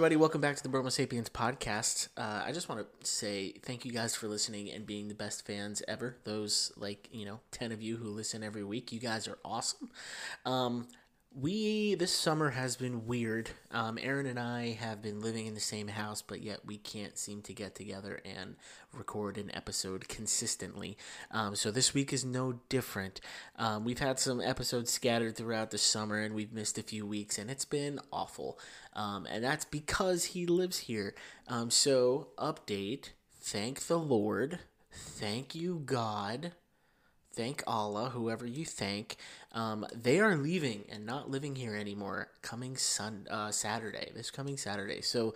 everybody. Welcome back to the Bromo Sapiens podcast. Uh, I just want to say thank you guys for listening and being the best fans ever. Those, like, you know, 10 of you who listen every week, you guys are awesome. Um, we, this summer has been weird. Um, Aaron and I have been living in the same house, but yet we can't seem to get together and record an episode consistently. Um, so this week is no different. Um, we've had some episodes scattered throughout the summer and we've missed a few weeks, and it's been awful. Um, and that's because he lives here. Um, so, update thank the Lord, thank you, God thank Allah, whoever you thank. Um, they are leaving and not living here anymore. Coming sun uh, Saturday, this coming Saturday. So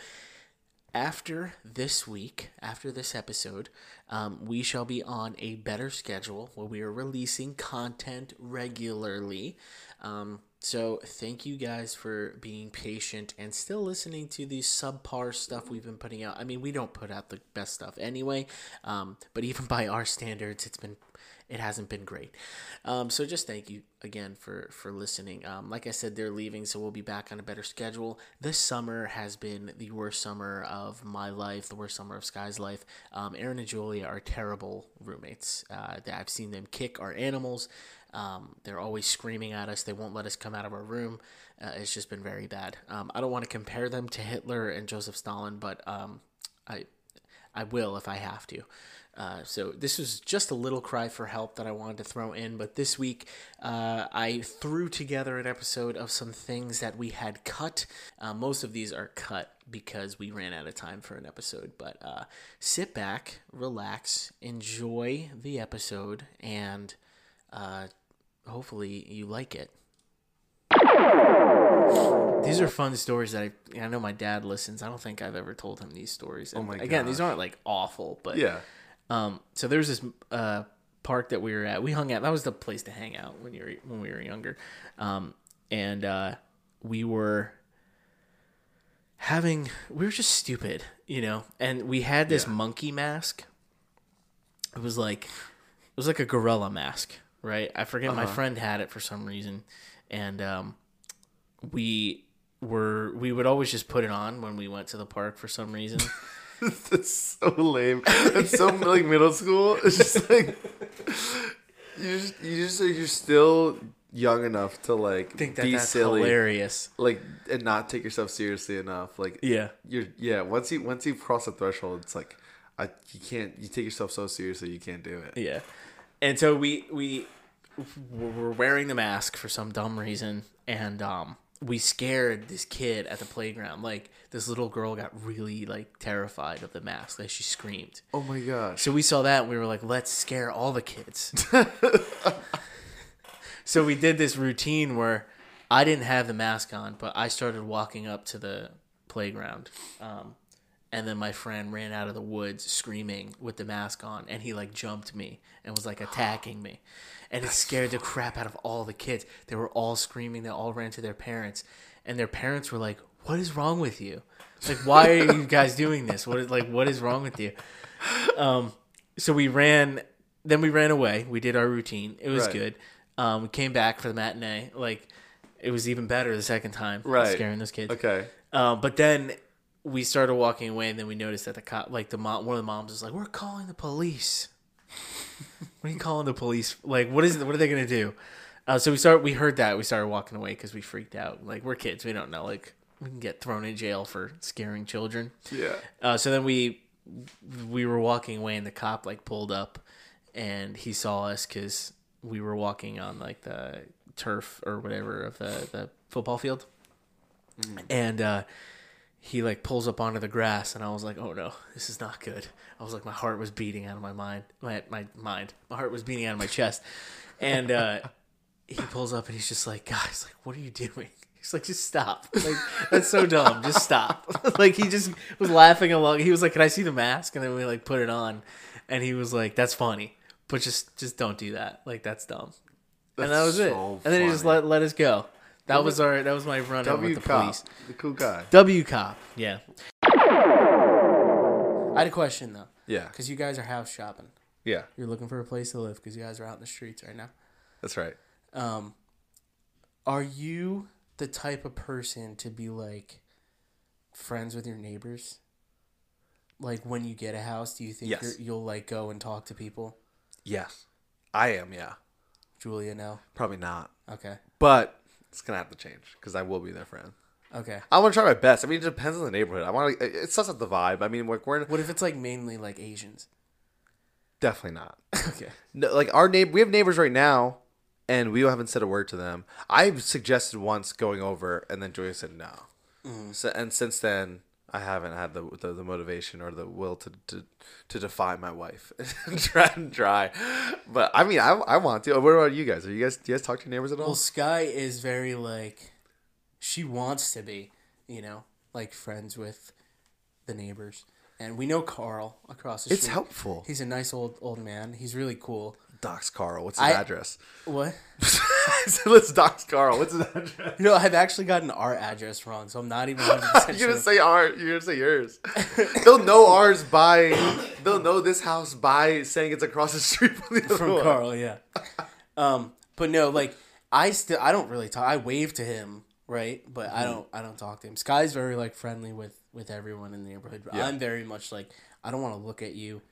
after this week, after this episode, um, we shall be on a better schedule where we are releasing content regularly. Um, so thank you guys for being patient and still listening to the subpar stuff we've been putting out. I mean, we don't put out the best stuff anyway, um, but even by our standards, it's been it hasn't been great. Um, so just thank you again for for listening. Um, like I said, they're leaving, so we'll be back on a better schedule. This summer has been the worst summer of my life, the worst summer of Sky's life. Um, Aaron and Julia are terrible roommates. Uh, I've seen them kick our animals. Um, they're always screaming at us. They won't let us come out of our room. Uh, it's just been very bad. Um, I don't want to compare them to Hitler and Joseph Stalin, but um, I I will if I have to. Uh, so this was just a little cry for help that I wanted to throw in. But this week, uh, I threw together an episode of some things that we had cut. Uh, most of these are cut because we ran out of time for an episode. But uh, sit back, relax, enjoy the episode, and uh, hopefully you like it. These are fun stories that I I know my dad listens. I don't think I've ever told him these stories. And Oh my again, these aren't like awful, but Yeah. um, so there's this uh, park that we were at. We hung out. That was the place to hang out when you were when we were younger. Um, and uh, we were having we were just stupid, you know. And we had this Yeah. monkey mask. It was like it was like a gorilla mask, right? I forget my Uh-huh. friend had it for some reason, and um, we were we would always just put it on when we went to the park for some reason. It's so lame. It's so like middle school. It's just like you just you just you're still young enough to like think that be that's silly, hilarious. like and not take yourself seriously enough. Like Yeah. you're yeah. Once you once you cross the threshold, it's like I you can't you take yourself so seriously you can't do it. Yeah. And so we we were wearing the mask for some dumb reason and um we scared this kid at the playground. Like this little girl got really like terrified of the mask. Like she screamed. Oh my gosh. So we saw that and we were like, let's scare all the kids. so we did this routine where I didn't have the mask on, but I started walking up to the playground. Um, and then my friend ran out of the woods screaming with the mask on, and he like jumped me and was like attacking me. And it scared the crap out of all the kids. They were all screaming, they all ran to their parents, and their parents were like, What is wrong with you? Like, why are you guys doing this? What is like what is wrong with you? Um, so we ran. Then we ran away. We did our routine. It was Right. good. Um, we came back for the matinee. Like it was even better the second time. Right. scaring those kids. Okay. Um, but then we started walking away, and then we noticed that the cop, like the mom, one of the moms was like, "We're calling the police." what are you calling the police? Like, what is? What are they gonna do? Uh, so we start. We heard that. We started walking away because we freaked out. Like we're kids. We don't know. Like we can get thrown in jail for scaring children. Yeah. Uh, so then we we were walking away, and the cop like pulled up, and he saw us because we were walking on like the turf or whatever of the the football field, and uh, he like pulls up onto the grass, and I was like, "Oh no, this is not good." I was like, my heart was beating out of my mind, my my mind, my heart was beating out of my chest, and uh, he pulls up, and he's just like, "Guys, like, what are you doing?" He's like, just stop. Like, that's so dumb. Just stop. like, he just was laughing along. He was like, can I see the mask? And then we like put it on, and he was like, that's funny, but just just don't do that. Like, that's dumb. and that That's was it. so And then he just let let us go. That was our that was my run in W with the cop, police. the cool guy. W cop. Yeah. I had a question though, Yeah. because you guys are house shopping. Yeah. You're looking for a place to live because you guys are out in the streets right now. That's right. Um, are you the type of person to be like, friends with your neighbors? Like when you get a house, do you think Yes. you're, you'll like go and talk to people? Yes, I am. Yeah, Julia, no. probably not, Okay. but it's gonna have to change because I will be their friend. Okay. I want to try my best. I mean, it depends on the neighborhood. I want to. It sucks up the vibe. I mean, like we're in, What if it's like mainly like Asians? definitely not. okay. No, like our neighbor, we have neighbors right now, and we haven't said a word to them. I've suggested once going over, and then Julia said no. Mm. So, and since then, I haven't had the, the the motivation or the will to to, to defy my wife and try and try. But I mean, I, I want to. What about you guys? Are you guys do you guys talk to your neighbors at all? Well, Sky is very like, she wants to be, you know, like friends with the neighbors, and we know Carl across the street. It's helpful. He's a nice old old man. He's really cool. Dox Carl. What's his I- address? What? I said, let's dox Carl. What's his address? You know, I've actually gotten our address wrong, so I'm not even 100 percent You're sure. gonna say ours. You're gonna say yours. they'll know ours by. They'll know this house by saying it's across the street from the other from. Carl, yeah. Um, but no, like I still I don't really talk. I wave to him, right? But Mm-hmm. I don't I don't talk to him. Sky's very like friendly with with everyone in the neighborhood. But Yeah. I'm very much like I don't want to look at you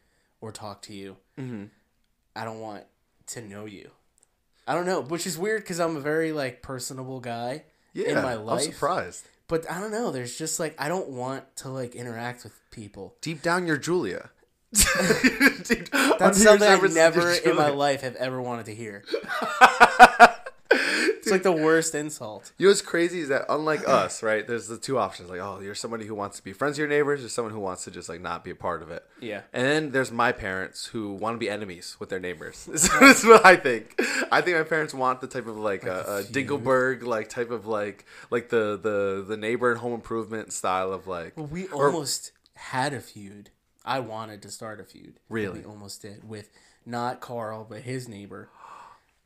or talk to you. Mm-hmm. I don't want to know you. I don't know, which is weird because I'm a very like personable guy Yeah, in my life. I'm surprised. But I don't know. There's just like I don't want to like interact with people. Deep down, you're Julia. That's something I never in my life have ever wanted to hear. it's like the worst insult. You know what's crazy is that unlike us, right? There's the two options. Like, oh, you're somebody who wants to be friends with your neighbors, or someone who wants to just like not be a part of it. Yeah. And then there's my parents who want to be enemies with their neighbors. That's what I think. I think my parents want the type of like, a, a. Dinkleberg like type of like like the the the neighbor and home improvement style of like. Well, we or- almost had a feud. I wanted to start a feud. Really? We almost did with not Carl, but his neighbor.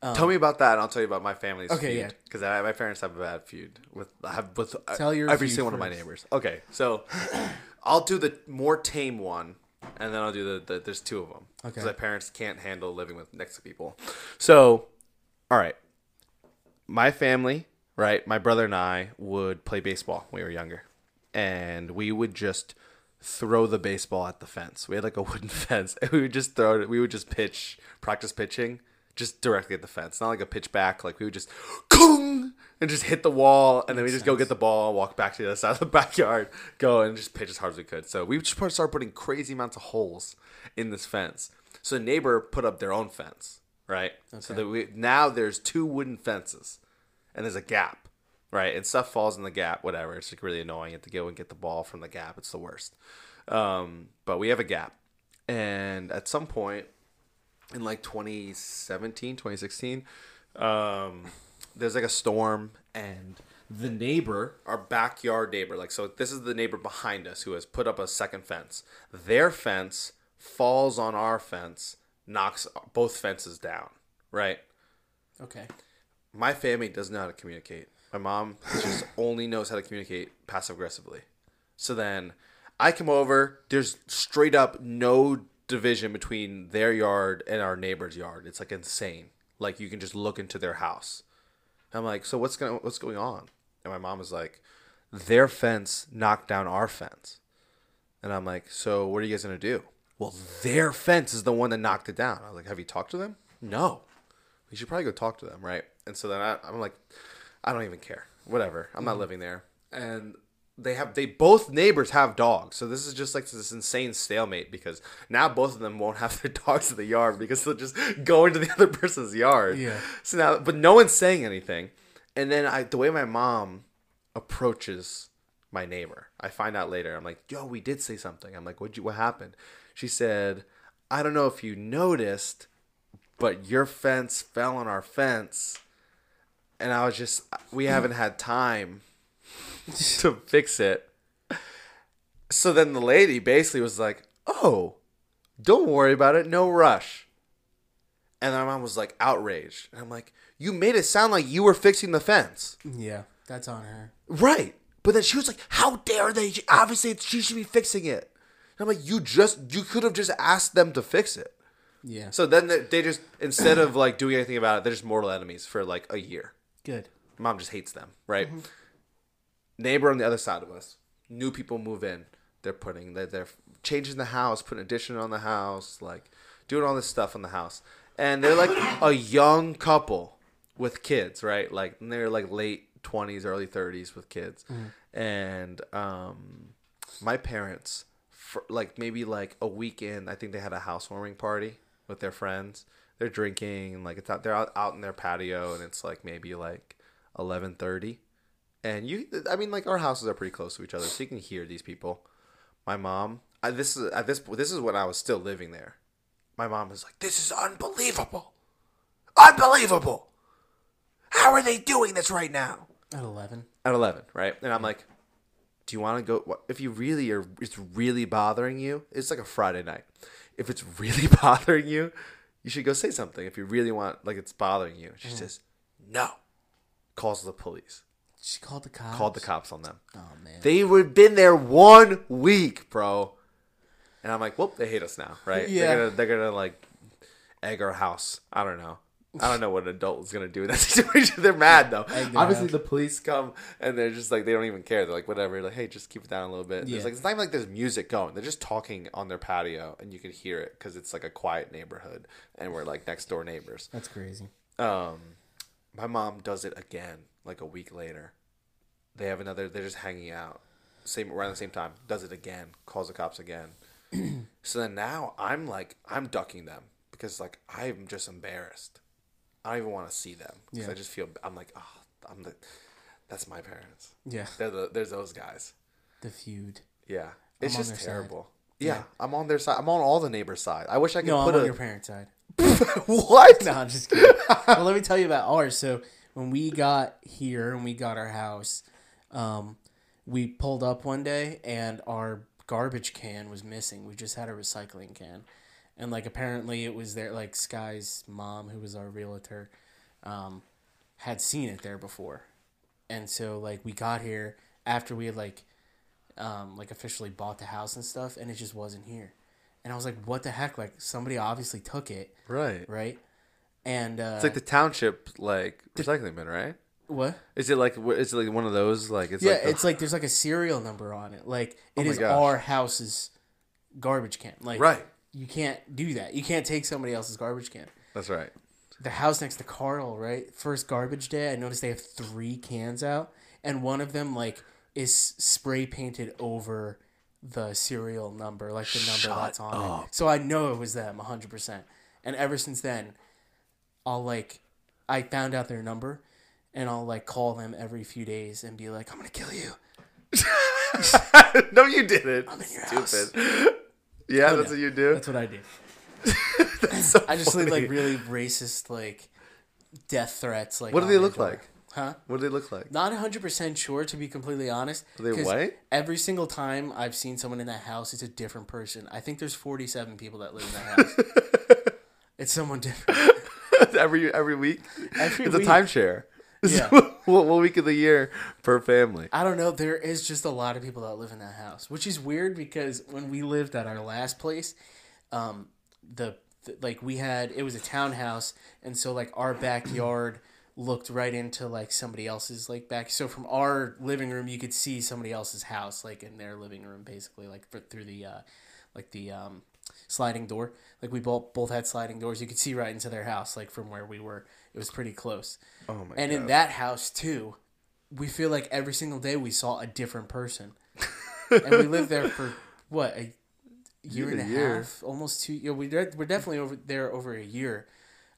Tell me about that, and I'll tell you about my family's Okay, feud. yeah. Because my parents have a bad feud with have with uh, Tell your every single one of my neighbors. Okay, so I'll do the more tame one, and then I'll do the, the there's two of them Okay, because my parents can't handle living with next to people. So, all right, my family, right, my brother and I would play baseball when we were younger, and we would just throw the baseball at the fence. We had like a wooden fence, and we would just throw it. We would just pitch, practice pitching, just directly at the fence, not like a pitch back. Like we would just, Kung! and just hit the wall, and then we just go get the ball, walk back to the other side of the backyard, go and just pitch as hard as we could. So we just started putting crazy amounts of holes in this fence. So the neighbor put up their own fence, right? Okay. So that we now there's two wooden fences, and there's a gap, right? And stuff falls in the gap, whatever. It's like really annoying. You have to go and get the ball from the gap. It's the worst. Um, but we have a gap, and at some point in like 2017 2016 um there's like a storm and the neighbor our backyard neighbor like so this is the neighbor behind us who has put up a second fence their fence falls on our fence knocks both fences down right Okay. my family doesn't know how to communicate. My mom just only knows how to communicate passive aggressively. So then I come over, there's straight up no division between their yard and our neighbor's yard. It's like insane. Like you can just look into their house. I'm like, so what's going what's going on? And my mom was like, their fence knocked down our fence. And I'm like, so what are you guys gonna do? Well, their fence is the one that knocked it down. I was like, have you talked to them? No we should probably go talk to them, right? And so then I, I'm like, I don't even care. Whatever. I'm not mm-hmm. living there. And they have, they both neighbors have dogs. So this is just like this insane stalemate because now both of them won't have their dogs in the yard because they'll just go into the other person's yard. Yeah. So now, but no one's saying anything. And then I, the way my mom approaches my neighbor, I find out later. I'm like, yo, we did say something. I'm like, what you, what happened? She said, I don't know if you noticed, but your fence fell on our fence and i was just we haven't had time to fix it so then the lady basically was like oh don't worry about it no rush and my mom was like outraged and i'm like you made it sound like you were fixing the fence Yeah, that's on her. right but then she was like how dare they obviously she should be fixing it and i'm like you just you could have just asked them to fix it Yeah. so then they, they just instead of like doing anything about it, they're just mortal enemies for like a year. Good. Mom just hates them, right? Mm-hmm. Neighbor on the other side of us, new people move in, they're putting they're, they're changing the house, putting addition on the house, like doing all this stuff on the house, and they're like a young couple with kids, right? Like they're like late twenties, early thirties with kids, and um, my parents, for, like maybe like a weekend, I think they had a housewarming party with their friends. They're drinking, like it's out. They're out, out in their patio, and it's like maybe like eleven thirty, and you. I mean, like our houses are pretty close to each other, so you can hear these people. My mom. I, this is at this. This is when I was still living there. My mom is like, "This is unbelievable, unbelievable. How are they doing this right now?" At eleven. at 11 right and i'm like do you want to go what, if you really are it's really bothering you it's like a friday night if it's really bothering you you should go say something if you really want like it's bothering you she mm-hmm. says no calls the police She called the cops. called the cops on them Oh man. they would been there one week bro and i'm like whoop they hate us now right Yeah. they're gonna they're gonna like egg our house i don't know I don't know what an adult is gonna do in that situation. They're mad though. Obviously, the police come and they're just like they don't even care. They're like whatever. Like hey, just keep it down a little bit. Yeah. It's like it's not even like there's music going. They're just talking on their patio and you can hear it because it's like a quiet neighborhood and we're like next door neighbors. That's crazy. Um, my mom does it again like a week later. They have another. They're just hanging out, same around the same time. Does it again. Calls the cops again. so then now I'm like I'm ducking them because like I'm just embarrassed. I don't even want to see them because Yeah. I just feel I'm like oh I'm the that's my parents. Yeah. They're the there's those guys. The feud. Yeah, it's on just terrible. Yeah, I'm on their side. I'm on all the neighbors' side. I wish I could No, I'm put on a your parents' side. what? No, I'm just kidding. well, let me tell you about ours. So when we got here and we got our house, um, we pulled up one day and our garbage can was missing. We just had a recycling can, and like apparently it was there. Like Sky's mom, who was our realtor, um, had seen it there before, and so like we got here after we had like, um, like officially bought the house and stuff, and it just wasn't here. And I was like, "What the heck? Like somebody obviously took it." Right. right? And uh, It's like the township like recycling bin, right? what? Is it like is it like one of those like it's Yeah, like the- it's like there's like a serial number on it. Like it Oh is gosh. our house's garbage can. Like right. you can't do that. You can't take somebody else's garbage can. That's right. The house next to Carl, right? First garbage day, I noticed they have three cans out, and one of them like is spray painted over the serial number, like the number Shut that's on up. it. So I know it was them, hundred percent. And ever since then, I'll like, I found out their number, and I'll like call them every few days and be like, "I'm gonna kill you." no, you didn't. I'm in your Stupid. Yeah, oh, that's no. what you do. That's what I do. So I just leave like really racist like death threats. Like What do they look door. like? Huh? What do they look like? Not 100% sure, to be completely honest. Are they white? Every single time I've seen someone in that house, it's a different person. I think there's 47 people that live in that house. it's someone different. every every week. Every it's week. a timeshare. Yeah. what, what week of the year per family? I don't know. There is just a lot of people that live in that house, which is weird because when we lived at our last place, um, the, the like we had it was a townhouse, and so like our backyard looked right into like somebody else's like back. So from our living room, you could see somebody else's house, like in their living room, basically, like for, through the uh, like the um, sliding door. Like we both both had sliding doors. You could see right into their house, like from where we were. It was pretty close. Oh my And god. in that house too, we feel like every single day we saw a different person. and we lived there for what a year and a year. half, almost two. Yeah, we de- we're definitely over there over a year.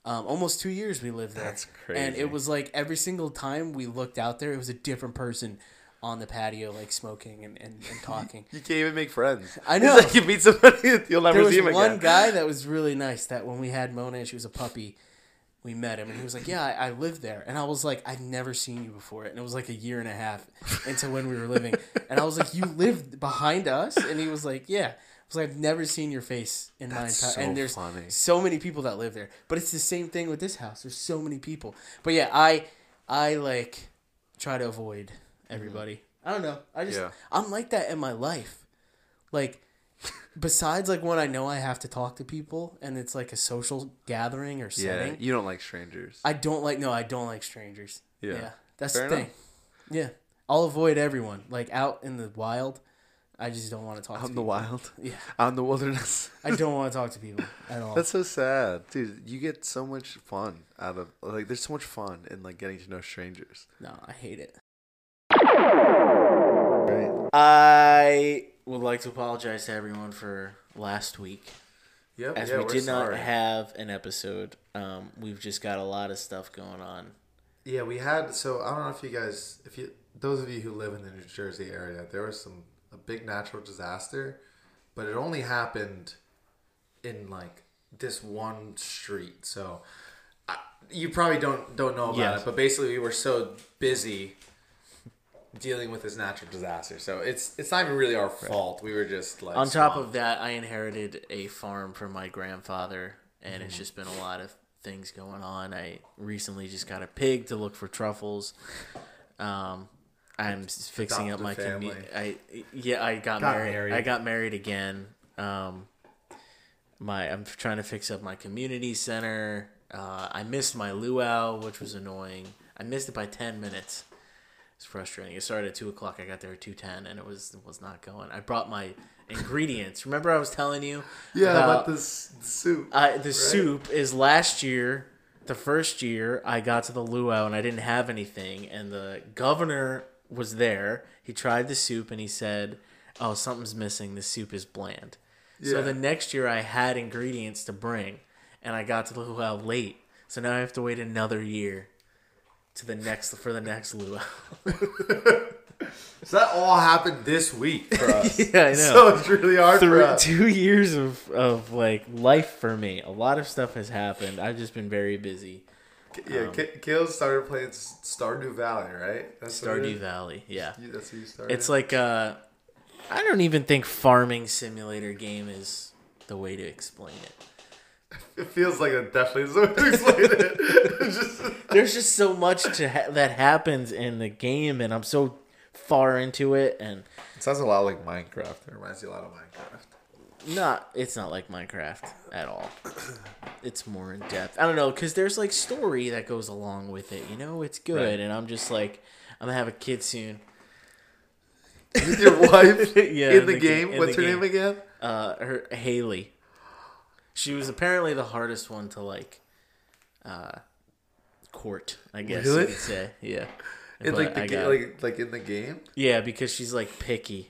Um, almost two years we lived there. That's And it was like every single time we looked out there, it was a different person on the patio, like smoking and, and, and talking. you can't even make friends. I It's know. like you meet somebody, you'll never there was see him one again. guy that was really nice. That when we had Mona she was a puppy, we met him and he was like, "Yeah, I, I lived there." And I was like, "I've never seen you before." And it was like a year and a half into when we were living. And I was like, "You lived behind us?" And he was like, "Yeah." I was like, "I've never seen your face in That's my entire." so and there's funny. so many people that live there. But it's the same thing with this house. There's so many people. But yeah, I I like try to avoid Mm-hmm. everybody. I don't know. I just Yeah. I'm like that in my life. Like besides like when I know I have to talk to people and it's like a social gathering or setting. Yeah, setting, you don't like strangers. I don't like no, I don't like strangers. Yeah. Yeah. That's Fair the thing. enough. Yeah. I'll avoid everyone. Like out in the wild, I just don't want to talk to people. Out to in the wild, Yeah, out in the wilderness. I don't want to talk to people at all. That's so sad, dude. You get so much fun out of like. There's so much fun in like getting to know strangers. no, I hate it. Right. I would like to apologize to everyone for last week. Yep. As we did not have an episode, um, we've just got a lot of stuff going on. Yeah, we had. So I don't know if you guys, if you, those of you who live in the New Jersey area, there was some a big natural disaster, but it only happened in like this one street. So I, you probably don't don't know about it, but basically we were so busy dealing with this natural disaster. So it's it's not even really our fault. We were just like On top swamped. of that, I inherited a farm from my grandfather, and it's just been a lot of things going on. I recently just got a pig to look for truffles. Um, I'm s- fixing up my community. I yeah, I got, Got married. married. I got married again. Um, my I'm trying to fix up my community center. Uh, I missed my luau, which was annoying. I missed it by ten minutes. It's frustrating. It started at two o'clock. I got there at two ten, and it was it was not going. I brought my ingredients. Remember, I was telling you. yeah about this soup. Uh, the soup is last year. The first year I got to the luau and I didn't have anything, and the governor was there. He tried the soup and he said, "Oh, something's missing. The soup is bland." Yeah. So the next year I had ingredients to bring, and I got to the luau late. So now I have to wait another year to the next for the next luau. So that all happened this week for us. yeah, I know. So it's really hard for us. two years of, of like life for me. A lot of stuff has happened. I've just been very busy. Yeah, Um, Kale started playing Stardew Valley, right? That's Stardew? Valley, yeah. That's who you started. It's like uh, I don't even think farming simulator game is the way to explain it. It feels like it definitely is the way it. Just, There's just so much to ha- that happens in the game, and I'm so far into it, and it sounds a lot like Minecraft. It reminds you a lot of Minecraft. not it's not like Minecraft at all. It's more in depth. I don't know because there's like story that goes along with it. You know, it's good, Right. and I'm just like I'm gonna have a kid soon. With your wife Yeah, in in the, the game. ga- in What's the her game. name again? uh her Haley. She was apparently the hardest one to like uh court, I guess Really? you could say. Yeah. In like the ga- like like in the game. Yeah, because she's like picky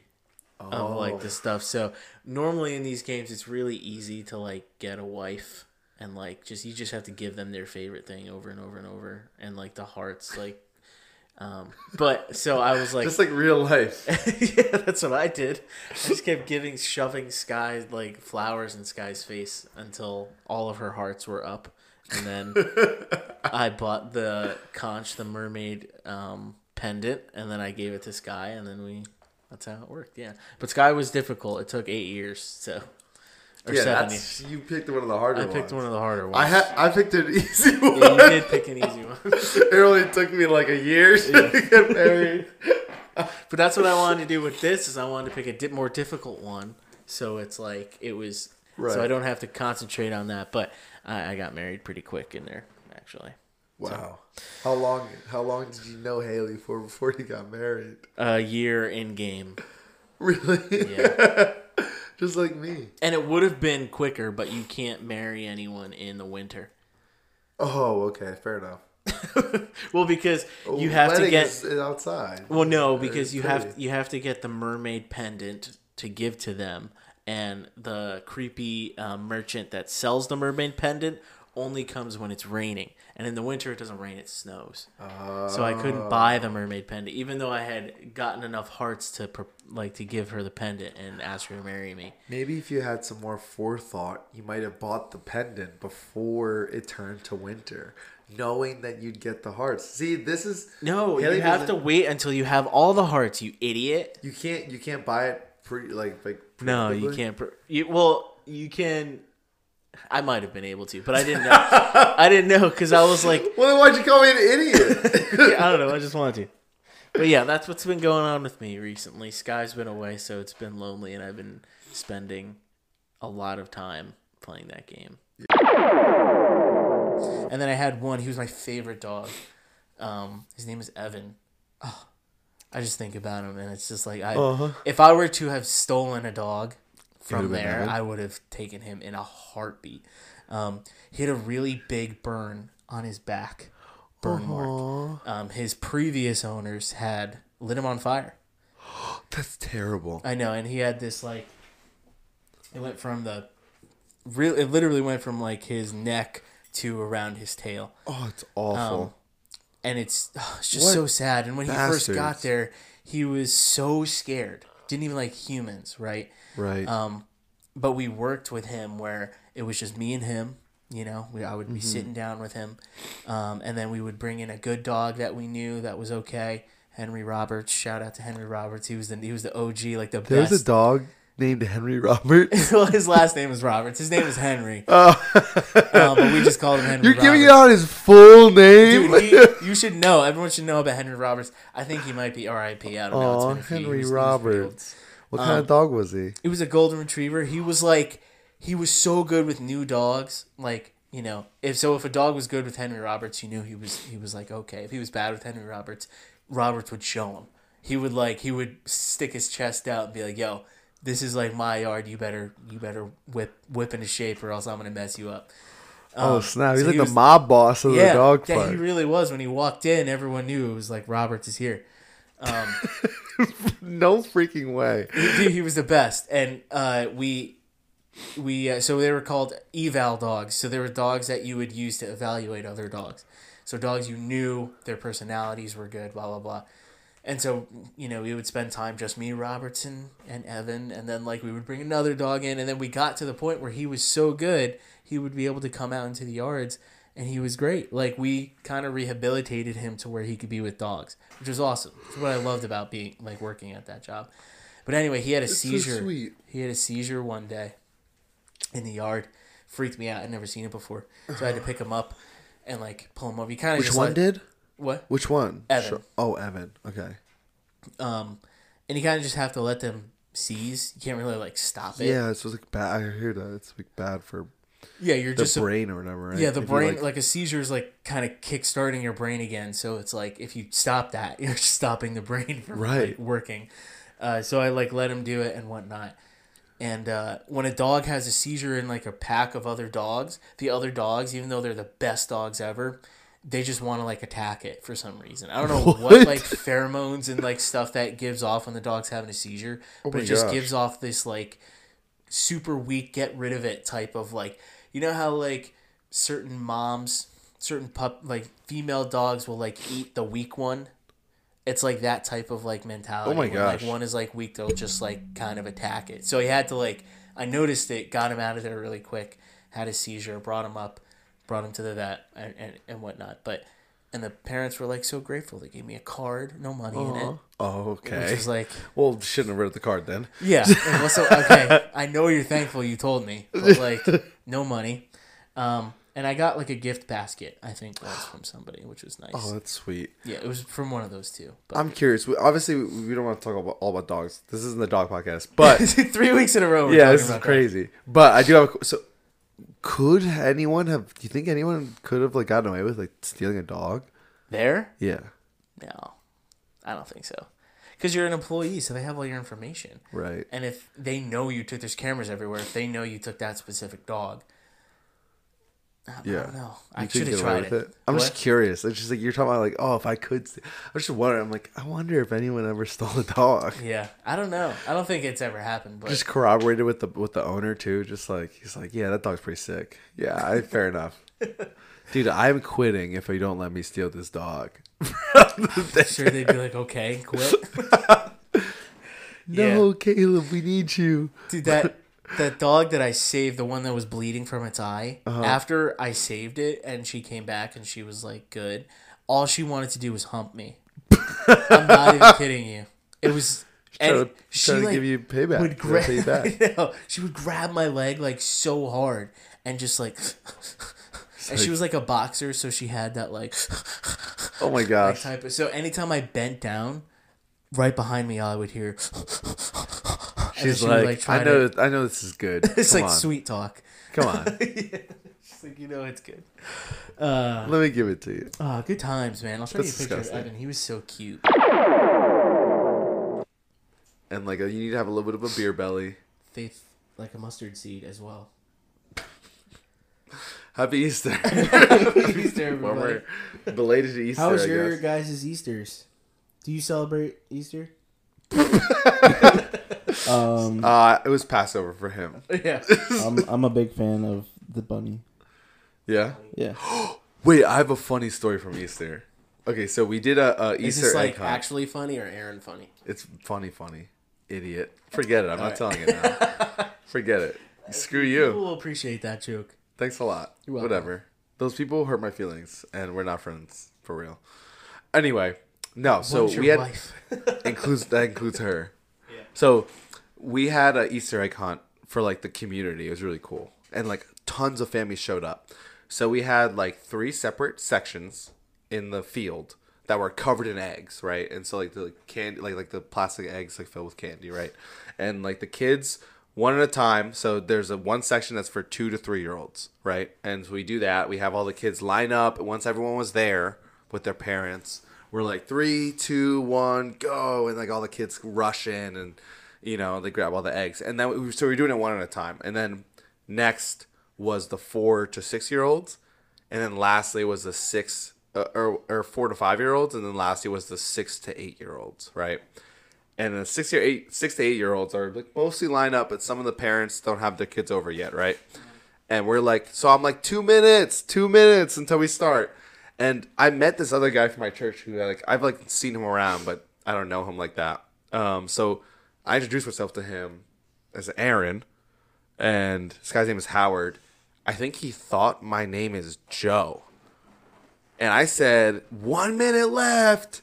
of Oh. like the stuff. So normally in these games it's really easy to like get a wife and like just you just have to give them their favorite thing over and over and over and like the hearts like um but so I was like Just like real life. yeah, that's what I did. I just kept giving, shoving Sky like flowers in Sky's face until all of her hearts were up, and then I bought the conch, the mermaid um, pendant, and then I gave it to Sky, and then we. That's how it worked. Yeah, but Sky was difficult. It took eight years, so or yeah, seven that's you picked one of the harder ones. I ones. picked one of the harder ones. I had I picked an easy one. Yeah, you did pick an easy one. it only took me like a year to get married. But that's what I wanted to do with this is I wanted to pick a di- more difficult one. So it's like it was Right. so I don't have to concentrate on that. But I, I got married pretty quick in there, actually. Wow. How long how long did you know Haley for before you got married? A year in game. Really? Yeah. Just like me. and it would have been quicker, but you can't marry anyone in the winter. Oh, okay, fair enough. Well, because you have to get is outside. Well, no, Uh, because you have you have to get the mermaid pendant to give to them, and the creepy uh, merchant that sells the mermaid pendant only comes when it's raining, and in the winter it doesn't rain; it snows. so I couldn't oh. buy the mermaid pendant, even though I had gotten enough hearts to like to give her the pendant and ask her to marry me. Maybe if you had some more forethought, you might have bought the pendant before it turned to winter, knowing that you'd get the hearts. See, this is No, Haley you have to wait until you have all the hearts, you idiot. you can't you can't buy it pre like like No, you can't. Pr- you, well, you can. I might have been able to, but I didn't know. I didn't know because I was like, Well, then why'd you call me an idiot? I don't know. I just wanted to. But yeah, that's what's been going on with me recently. Sky's been away, so it's been lonely, and I've been spending a lot of time playing that game. And then I had one. He was my favorite dog. Um, his name is Evan. I just think about him, and it's just like I. Uh-huh. If I were to have stolen a dog from there, I would have taken him in a heartbeat. Um, he had a really big burn on his back, burn mark. Um, his previous owners had lit him on fire. That's terrible. I know, and he had this like. It went from the, real. It literally went from like his neck to around his tail. Oh, it's awful. Um, and it's oh, it's just What so sad. And when he first got there, he was so scared. Didn't even like humans, right? Right. Um, but we worked with him where it was just me and him. You know, we, I would Mm-hmm. be sitting down with him, um, and then we would bring in a good dog that we knew that was okay. Henry Roberts, shout out to Henry Roberts. He was the he was the OG, like the There's best. a dog named Henry Roberts. well, his last name is Roberts. His name is Henry, Oh, um, but we just called him Henry. you're giving Roberts. out his full name. Dude, he, you should know. Everyone should know about Henry Roberts. I think he might be R.I.P. I don't know. It's Aw, been a few Henry years. He was pretty old. Roberts. What kind of um, dog was he? It was a golden retriever. He was like, he was so good with new dogs. Like, you know, if so, if a dog was good with Henry Roberts, you knew he was he was like okay. If he was bad with Henry Roberts, Roberts would show him. He would like he would stick his chest out and be like, "Yo, this is like my yard. You better you better whip whip into shape, or else I'm gonna mess you up." oh um, snap! He's so like he the was- mob boss of yeah, the dog yeah, he really was. When he walked in, everyone knew it was like Roberts is here. Um, no freaking way. he, he was the best, and uh, we we uh, so they were called eval dogs. So they were dogs that you would use to evaluate other dogs. So dogs you knew their personalities were good, blah blah blah. And so you know we would spend time just me, Robertson, and Evan, and then like we would bring another dog in, and then we got to the point where he was so good he would be able to come out into the yards. And he was great. Like we kind of rehabilitated him to where he could be with dogs, which was awesome. Is what I loved about being like working at that job. But anyway, he had a so seizure. sweet. He had a seizure one day in the yard. Freaked me out. I'd never seen it before. So I had to pick him up and like pull him over. You kind of Which just one did? what? Which one? Evan. Sure. Oh, Evan. Okay. Um, and you kind of just have to let them seize. You can't really like stop it. Yeah, it's like bad. I hear that it's like bad for yeah. You're the just a- brain or whatever. Right? yeah. The If brain like- like, a seizure is like kind of kick-starting your brain again. So it's like if you stop that, you're just stopping the brain from Right. like, working. Uh, so I like let him do it and whatnot. And uh, when a dog has a seizure in like a pack of other dogs, the other dogs, even though they're the best dogs ever, they just want to like attack it for some reason. I don't know what, What? like pheromones and like stuff that gives off when the dog's having a seizure, but Oh my it just gosh. gives off this like super weak, get rid of it type of like, you know how like certain moms, certain pup like female dogs will like eat the weak one. It's like that type of like mentality. Oh my gosh. Like one is like weak, they'll just like kind of attack it. So he had to like, I noticed it, got him out of there really quick, had a seizure, brought him up, brought him to the vet and, and, and whatnot. But, and the parents were like so grateful. They gave me a card, no money in it. Oh, Which okay. was like, well, shouldn't have read the card then. yeah. Also, okay, I know you're thankful you told me, but like, no money. Um, and I got like a gift basket, I think once from somebody, which was nice. Oh, that's sweet. yeah, it was from one of those two. But I'm curious. We, obviously, we don't want to talk about all about dogs. This isn't the dog podcast, but three weeks in a row. We're yeah, talking this is crazy. But I do have a, so. Could anyone have? Do you think anyone could have like gotten away with like stealing a dog? There? Yeah. No, I don't think so. Because you're an employee, so they have all your information. Right. And if they know you took, there's cameras everywhere. If they know you took that specific dog, I, Yeah. don't know. I could should have tried with it. I'm What? just curious. It's just like you're talking about like, oh, if I could, st- I'm just wondering. I'm like, I wonder if anyone ever stole a dog. Yeah, I don't know. I don't think it's ever happened, but Just corroborated with the with the owner too. Just like he's like, yeah, that dog's pretty sick. Yeah, I, fair enough. Dude, I'm quitting if you don't let me steal this dog. sure they'd be like, okay, quit. No, Caleb, we need you. Dude, that that dog that I saved, the one that was bleeding from its eye, Uh-huh. after I saved it and she came back and she was like good, all she wanted to do was hump me. I'm not even kidding you. It was Trying to, she trying to like give you payback. would Would grab pay you back. no, she would grab my leg like so hard and just like and she was like a boxer, so she had that like Oh my like gosh. type of so anytime I bent down, right behind me I would hear She's like, try I to- know, I know this is good. it's Come like on. sweet talk. Come on, She's like, you know, it's good. Uh, let me give it to you. oh, good times, man. I'll show That's you a picture disgusting. of Evan. He was so cute. and like you need to have a little bit of a beer belly. Faith like a mustard seed as well. Happy Easter. Easter, Well, everybody. belated Easter. How was your guys' Easter's? Do you celebrate Easter? Um, Uh, it was Passover for him. Yeah. I'm I'm a big fan of the bunny. Yeah. Yeah. Wait, I have a funny story from Easter. Okay, so we did a, a Is Easter this egg like hunt. actually funny or Aaron funny? It's funny, funny, idiot. Forget it. I'm not telling it now. Forget it. Screw you. People will appreciate that joke. Thanks a lot. You're welcome. Whatever. Those people hurt my feelings, and we're not friends for real. Anyway, no. So What is your we had wife? includes that includes her. Yeah. So we had a Easter egg hunt for like the community. It was really cool, and like tons of families showed up. So we had like three separate sections in the field that were covered in eggs, right? And so like the candy, like like the plastic eggs like filled with candy, right? And like the kids one at a time. So there's a one section that's for two to three year olds, right? And so we do that. We have all the kids line up. And once everyone was there with their parents, we're like three, two, one, go, and like all the kids rush in and you know they grab all the eggs. And then we, so we're doing it one at a time. And then next was the four to six year olds, and then lastly was the six uh, or, or four to five year olds, and then lastly was the six to eight year olds, right? And the six year eight six to eight year olds are like mostly lined up, but some of the parents don't have their kids over yet, right? And we're like, so I'm like two minutes, two minutes until we start. And I met this other guy from my church who like I've like seen him around, but I don't know him like that. Um, so I introduced myself to him as Aaron, and this guy's name is Howard. I think he thought my name is Joe. And I said, one minute left.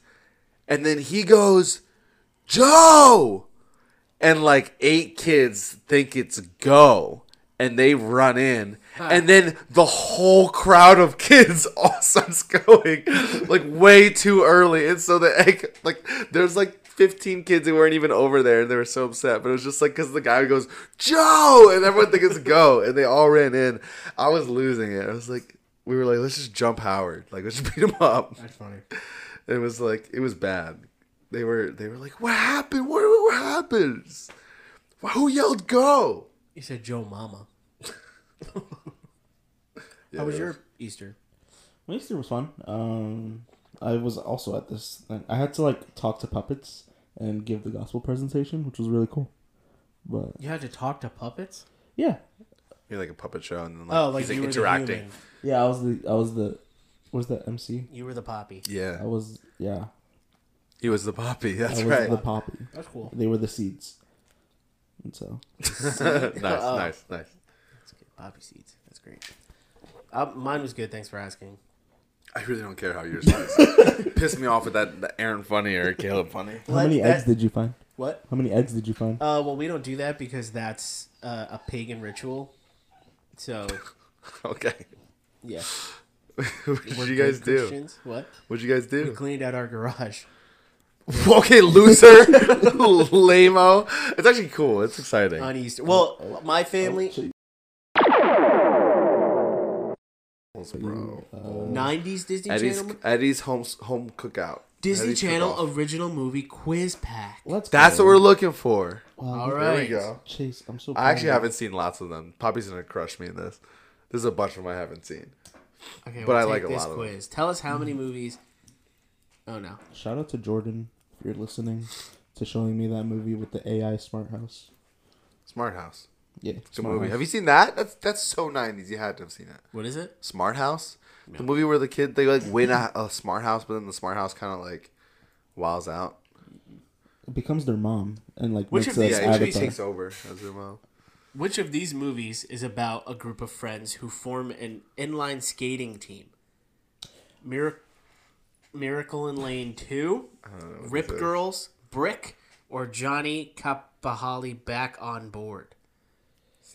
And then he goes, Joe! And like eight kids think it's go. And they run in. And then the whole crowd of kids all starts going like way too early. And so the egg, like, there's like 15 kids who weren't even over there and they were so upset. But it was just like because the guy goes, Joe! And everyone thinks it's go. And they all ran in. I was losing it. I was like, we were like, let's just jump Howard. Like, let's just beat him up. That's funny. It was like it was bad. They were they were like, "What happened? What what happened? Who yelled go?" He said Joe Mama. Yeah, How was it your Easter? My Easter was fun. Um, I was also at this. Thing. I had to like talk to puppets and give the gospel presentation, which was really cool. But You had to talk to puppets? yeah, You're like a puppet show, and then like, Oh, like he's like were interacting. the yeah, I was the I was the was that MC? You were the poppy. Yeah, I was yeah, he was the poppy. That's I was right. the poppy. That's cool. They were the seeds. And so nice, Oh. nice, nice. That's good. Poppy seeds. That's great. Uh, mine was good. Thanks for asking. I really don't care how yours was. Pissed me off with that, that Aaron funny or Caleb funny. how Let many that- eggs did you find? What? How many eggs did you find? Uh, well, we don't do that because that's uh, a pagan ritual. So, Okay, yeah. what did We're you guys good do? Christians. What? What'd you guys do? We do? cleaned out our garage. okay, loser, lameo. It's actually cool. It's exciting. on Easter. Well, my family, Shit. Bro. Uh, '90s Disney Eddie's Channel, Eddie's home home cookout. Disney Eddie's Channel cook-off. original movie Quiz Pack. let's. That's go. what we're looking for. Wow, All you- right. There we go. Chase, I'm so. I actually proud of haven't seen lots of them. Poppy's gonna crush me in this. There's a bunch of them I haven't seen. Okay, But we'll I take like a this lot of them. quiz. Tell us how many movies. Oh no. Shout out to Jordan if you're listening to showing me that movie with the AI smart house. Smart House. Yeah, It's a Smart movie. House. Have you seen that? That's that's so nineties. You had to have seen it. what is it? Smart House. The movie where the kid they like win a, a smart house, but then the smart house kind of like wows out. It becomes their mom and like Which makes of us these- Yeah, he avatar. takes over as their mom. Which of these movies is about a group of friends who form an inline skating team? Mir- Miracle in Lane Two, Rip. Girls, Brick, or Johnny Kapahala back on board?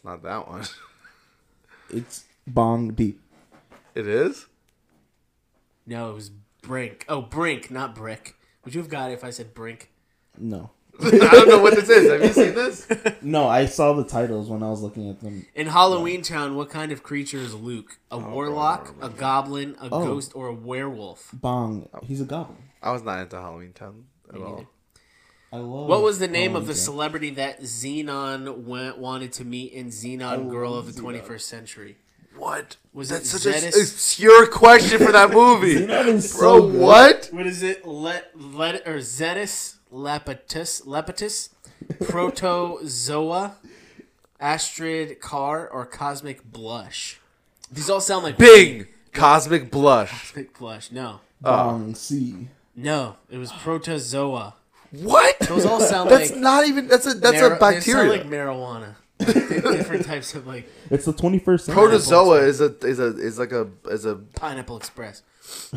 It's not that one. It's bong deep. It is. No, it was Brink. Oh, Brink, not Brick. Would you have got it if I said Brink? No, I don't know what this is. Have you seen this? no. I saw the titles when I was looking at them. In Halloween Town, what kind of creature is Luke? A oh, warlock, a goblin, a Oh. ghost, or a werewolf? Bong. He's a goblin. I was not into Halloween Town at Me all. Neither. I love. What was the oh name of the Jack. celebrity that Zenon went, wanted to meet in Zenon oh, Girl of the Zenon. 21st Century? What? Was That's it such Zetis? an obscure question for that movie, bro. so what? What is it? Let let or Zetis Lepetus Lepetus Protozoa Astrid Carr or Cosmic Blush? These all sound like Bing, cosmic blush. Cosmic Blush. No, Bong C. no, it was Protozoa. What? Those all sound That's like not even. That's a that's mar- a bacteria. They sound like marijuana. Different types of like It's the 21st century. Protozoa is a is a is like a is a Pineapple Express.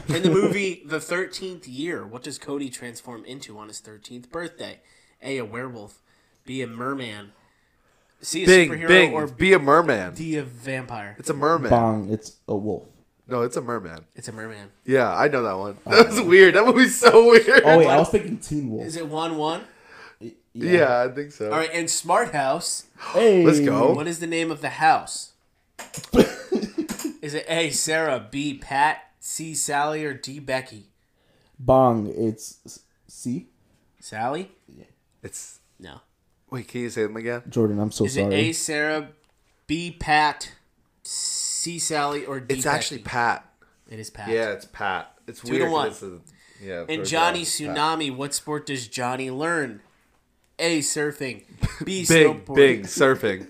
In the movie The Thirteenth Year, what does Cody transform into on his thirteenth birthday? A. A werewolf. B. A merman. C. A Bing superhero Bing. or be a merman. D. A vampire. It's a merman. Bong. It's a wolf. No, it's a merman. It's a merman. Yeah, I know that one. Oh, that was weird. That movie's so weird. Oh wait, I was thinking Teen Wolf. Is it one one? yeah. I think so. All right, and Smart House. Hey, Let's go. What is the name of the house? is it A. Sarah, B. Pat, C. Sally, or D. Becky? Bong. It's C. Sally? Yeah. It's No. wait. Can you say them again? Jordan, I'm so Is it sorry. A. Sarah, B. Pat, C. Sally, or D. It's Becky? actually Pat. It is Pat. Yeah, it's Pat. It's Two weird. to one. It's a, yeah. In first Johnny round, it's Pat. Tsunami, what sport does Johnny learn? A. Surfing. B. Big, snowboarding. big surfing.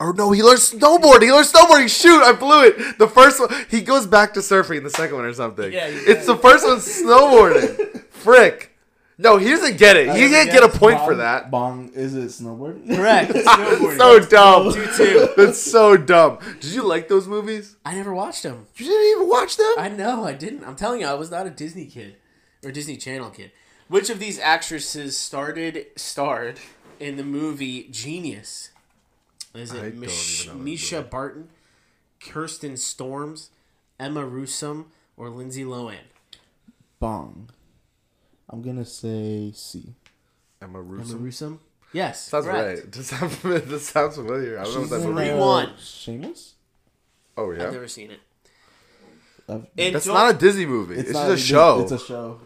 Or no, he learns snowboarding. He learns snowboarding. Shoot, I blew it. The first one, he goes back to surfing in the second one or something. Yeah, he it's the first one snowboarding. Frick. No, he doesn't get it. He can't get a point for that. Bong. Is it snowboarding? Correct. Snowboarding. So dumb. Two two. That's so dumb. Did you like those movies? I never watched them. You didn't even watch them? I know I didn't. I'm telling you, I was not a Disney kid or Disney Channel kid. Which of these actresses started starred in the movie Genius? Is it Mish- even know Mischa Barton, Kirsten Storms, Emma Rossum, or Lindsay Lohan? Bong. I'm gonna say C. Emma Emma Rossum. Rossum? Yes. Sounds correct. right. This sounds, this sounds familiar. I don't know what that She's in, movie. Three is. uh, one. Shameless. Oh yeah. I've never seen it. I've- And That's don't- not a Disney movie. It's, not just a show. It's a show.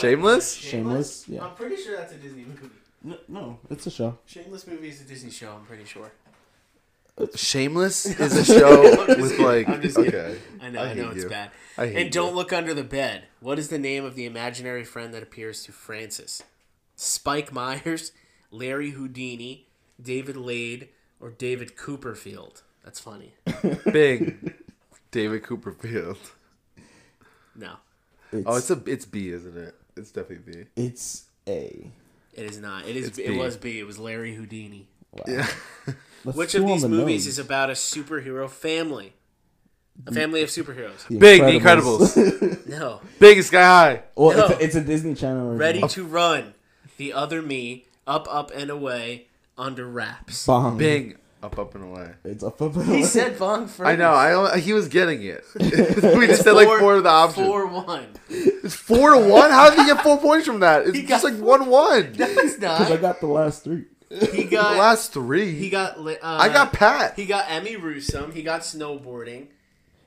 Shameless? Shameless? Yeah. I'm pretty sure that's a Disney movie. No, no, it's a show. Shameless movie is a Disney show. I'm pretty sure. Shameless is a show with like I'm just kidding. okay. I know. I I, know it's you. bad. I hate and don't you. look under the bed. What is the name of the imaginary friend that appears to Francis? Spike Myers, Larry Houdini, David Lade, or David Cooperfield? That's funny. Big David Cooperfield. No, It's, Oh, it's a it's B, isn't it? It's definitely B. it's A. it is not. It is. It's It was B. It was Larry Houdini. Wow. Yeah. That's Which of these the movies nose. is about a superhero family? A family of superheroes. The Big, The Incredibles. No. Big Sky High. well, No. it's, a, it's a Disney Channel. original. Ready to run. The other me. Up, up, and away. Under wraps. Bong. Bing. Up, up and away. It's up, up, and away. He said Bong first. I know. I don't- he was getting it. we just said like four of the options. Four one. It's four to one. How did he get four points from that? It's He just got like one one. No, it's Because I got the last three. He The got. last three. He got. Uh, I got Pat. He got Emmy Rossum. He got snowboarding.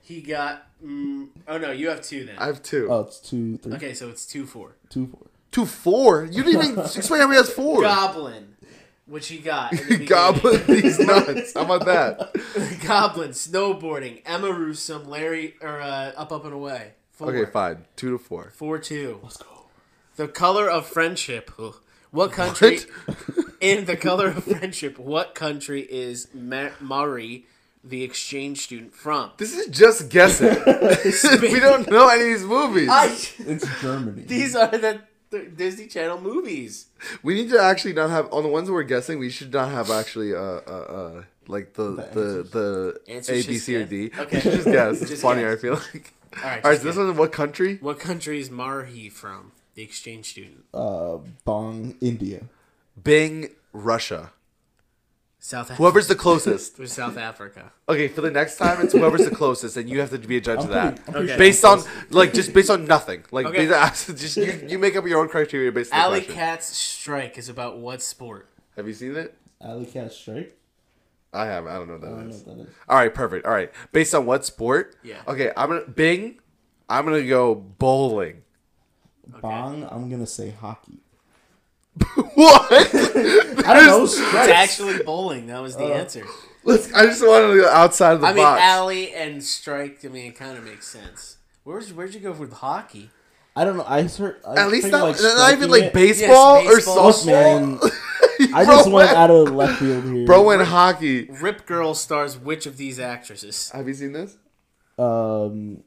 He got. Mm, oh no, you have two then. I have two. Oh, it's two, three, okay, so it's two four. two, four. Two four. You didn't even explain how many has four. Goblin, which he got. in the beginning. Goblin. He's nuts. How about that? Goblin, snowboarding, Emma Rossum, Larry, or uh, up, up and away. Four. Okay, fine. Two to four. Four two. Let's go. The color of friendship. What country? In the color of friendship, what country is Ma- Mari, the exchange student, from? This is just guessing. we don't know any of these movies. I, It's Germany. these are the, the Disney Channel movies. We need to actually not have on the ones we're guessing. We should not have actually uh uh, uh like the the the, Answers A B just C or guess? D. Okay. We should just guess. It's Just funnier. guess. I feel like. All right. All right, so this guess. one's what country? What country is Marhi from? The exchange student. uh, Bong, India. Bing, Russia. South Africa. Whoever's the closest. It South Africa. Okay, for the next time, it's whoever's the closest, and you have to be a judge I'm of that. pretty- Okay. Based on like just based on nothing, like Okay. based on- just you, you make up your own criteria based on the Alley question. Cat's Strike is about what sport? Have you seen it? Alley Cat Strike. I haven't. I don't know what I that don't know is. what that is. All right, perfect. All right, based on what sport? Yeah. Okay, I'm gonna Bing. I'm gonna go bowling. Bong, I'm gonna say hockey. what? I don't know. It's actually bowling. That was the answer. Let's. I just wanted to go outside of the I mean, box. alley and strike. I mean, it kind of makes sense. Where's where'd you go with hockey? I don't know. I heard. I At least not, like, not even like baseball, Yes, or baseball. Look, softball. man, I just went went- out of left field here. Bro went hockey. Rip Girl stars which of these actresses? Have you seen this? Um,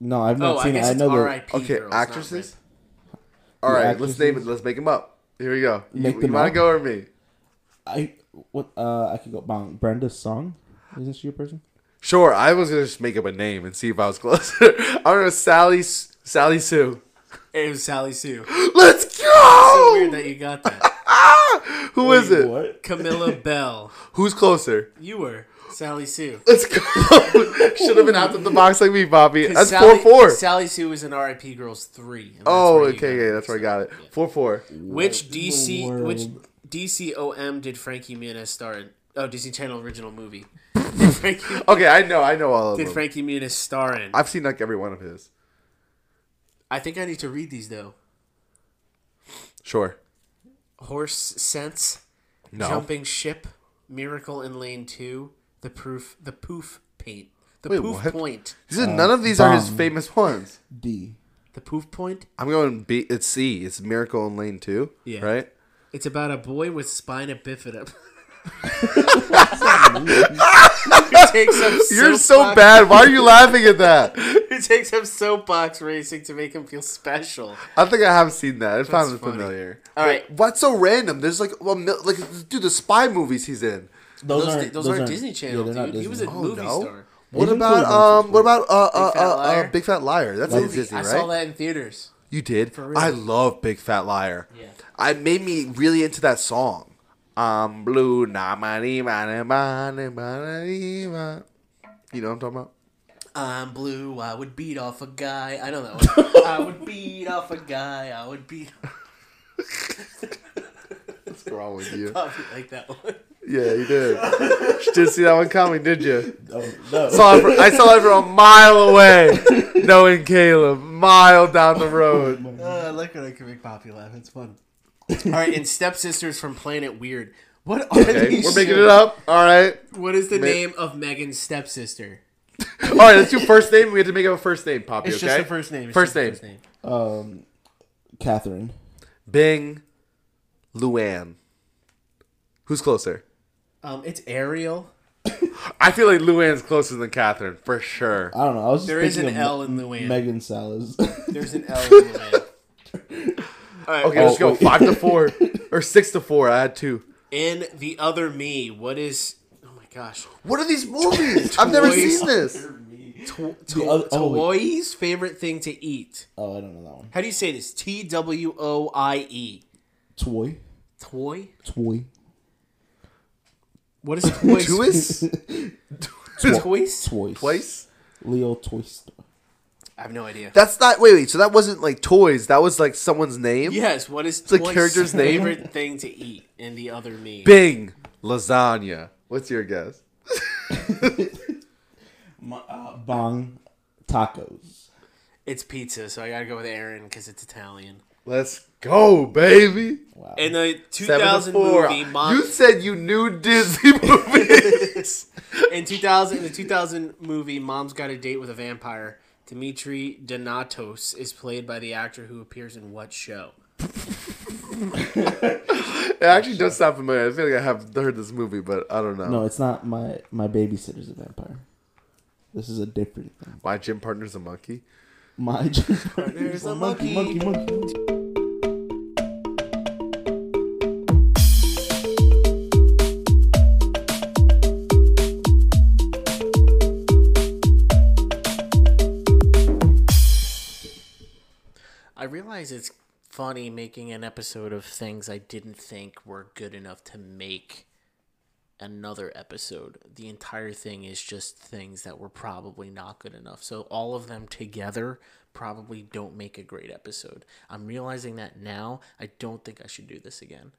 no, I've not Oh, I seen it. guess I know the R.I.P. Okay, girls, actresses? All right, All The right, let's name it. Let's make them up. Here we go. You, Make you them want to go or me? I what uh I could go bang Brenda's song. Isn't she a person? Sure. I was gonna just make up a name and see if I was closer. I'm gonna Sally S- Sally Sue. It was Sally Sue. Let's go. So go. weird that you got that. Ah! Who is it? What? Camilla Belle. Who's closer? You were Sally Sue. Let's go. Should have been out of the box like me, Bobby. That's Sally, four four. Sally Sue was in R.I.P. Girls three. and that's Oh, where you okay, got okay, it. that's where I got it. Four four. Which What DC the which world? DCOM did Frankie Muniz star in? Oh, Disney Channel original movie. Did Frankie, Okay, I know, I know all of did them. Frankie Muniz star in? I've seen like every one of his. I think I need to read these though. Sure. Horse Sense, No. Jumping Ship, Miracle in Lane Two, The Proof, The Poof Paint, The Wait, Poof what? Point, These are, uh, none of these are his Bong. famous ones. D. The Poof Point. I'm going B. It's C. It's Miracle in Lane Two. Yeah. Right. It's about a boy with spina bifida. Who takes up You're so soapbox- bad. Why are you laughing at that? Who takes up soapbox racing to make him feel special? I think I have seen that. It sounds funny. familiar. All right. What's so random? There's like, well, mil- like, dude, the spy movies he's in. Those, aren't- those, aren't aren't- Disney Channel, yeah, they're not dude. He was a Oh, movie no? star. What They've about included um? What about uh uh, Big Fat uh, uh Liar? Big Fat Liar? That's Movie. Disney, I right? saw that in theaters. You did. real. I love Big Fat Liar. Yeah. I made me really into that song. I'm blue, na ma ni ma ni ma ni ma ni ma. You know what I'm talking about? I'm blue. I would beat off a guy. I know that one. I would beat off a guy. I would beat. What's wrong with you? Probably like that one. Yeah, you did. you didn't see that one coming, did you? Oh, no. Saw it for- I saw it from a mile away, knowing Caleb, mile down the road. Uh, I like when I can make Poppy laugh. It's fun. All right, and stepsisters from Planet Weird. What are Okay, these? we're making shows? it up. All right. What is the Ma- name of Megan's stepsister? All right, let's do first name. We have to make up a first name, Poppy. It's okay? just the first name. It's First just the name. First name. Um, Catherine. Bing, Luann. Who's closer? Um, it's Ariel. I feel like Luann's closer than Catherine for sure. I don't know. I was just There is thinking an of L in Luann. Megan Salas. There's an L in the name. All right. Okay, let's Oh, go wait. five to four or six to four. I had two. In the other me, what is? Oh my gosh. What are these movies? I've never Toys. seen this. To- The to- other- oh, wait. Toy's favorite thing to eat. oh, I don't know that one. How do you say this? T W O I E. Toy. Toy. Toy. What is toys? Twist? Toys? Toys. Twice? Leo Toy I have no idea. That's not. Wait, wait. So that wasn't like toys. That was like someone's name. Yes. What is the character's name? favorite thing to eat? In the other me. Bing, lasagna. What's your guess? My, uh, bong. Tacos. It's pizza, so I gotta go with Aaron because it's Italian. Let's go, baby. Wow. In the Seven to 2000 movie, Mom, You said you knew Disney movies. in 2000 in the 2000 movie Mom's Got a Date with a Vampire, Dimitri Donatos is played by the actor who appears in what show? it actually does sound familiar. I feel like I have heard this movie, but I don't know. No, it's not my my babysitter's a vampire. This is a different thing. My gym partner's a monkey. My gym Partner's a monkey, monkey. monkey, monkey. I it's funny making an episode of things I didn't think were good enough to make another episode. The entire thing is just things that were probably not good enough. So all of them together probably don't make a great episode. I'm realizing that now. I don't think I should do this again.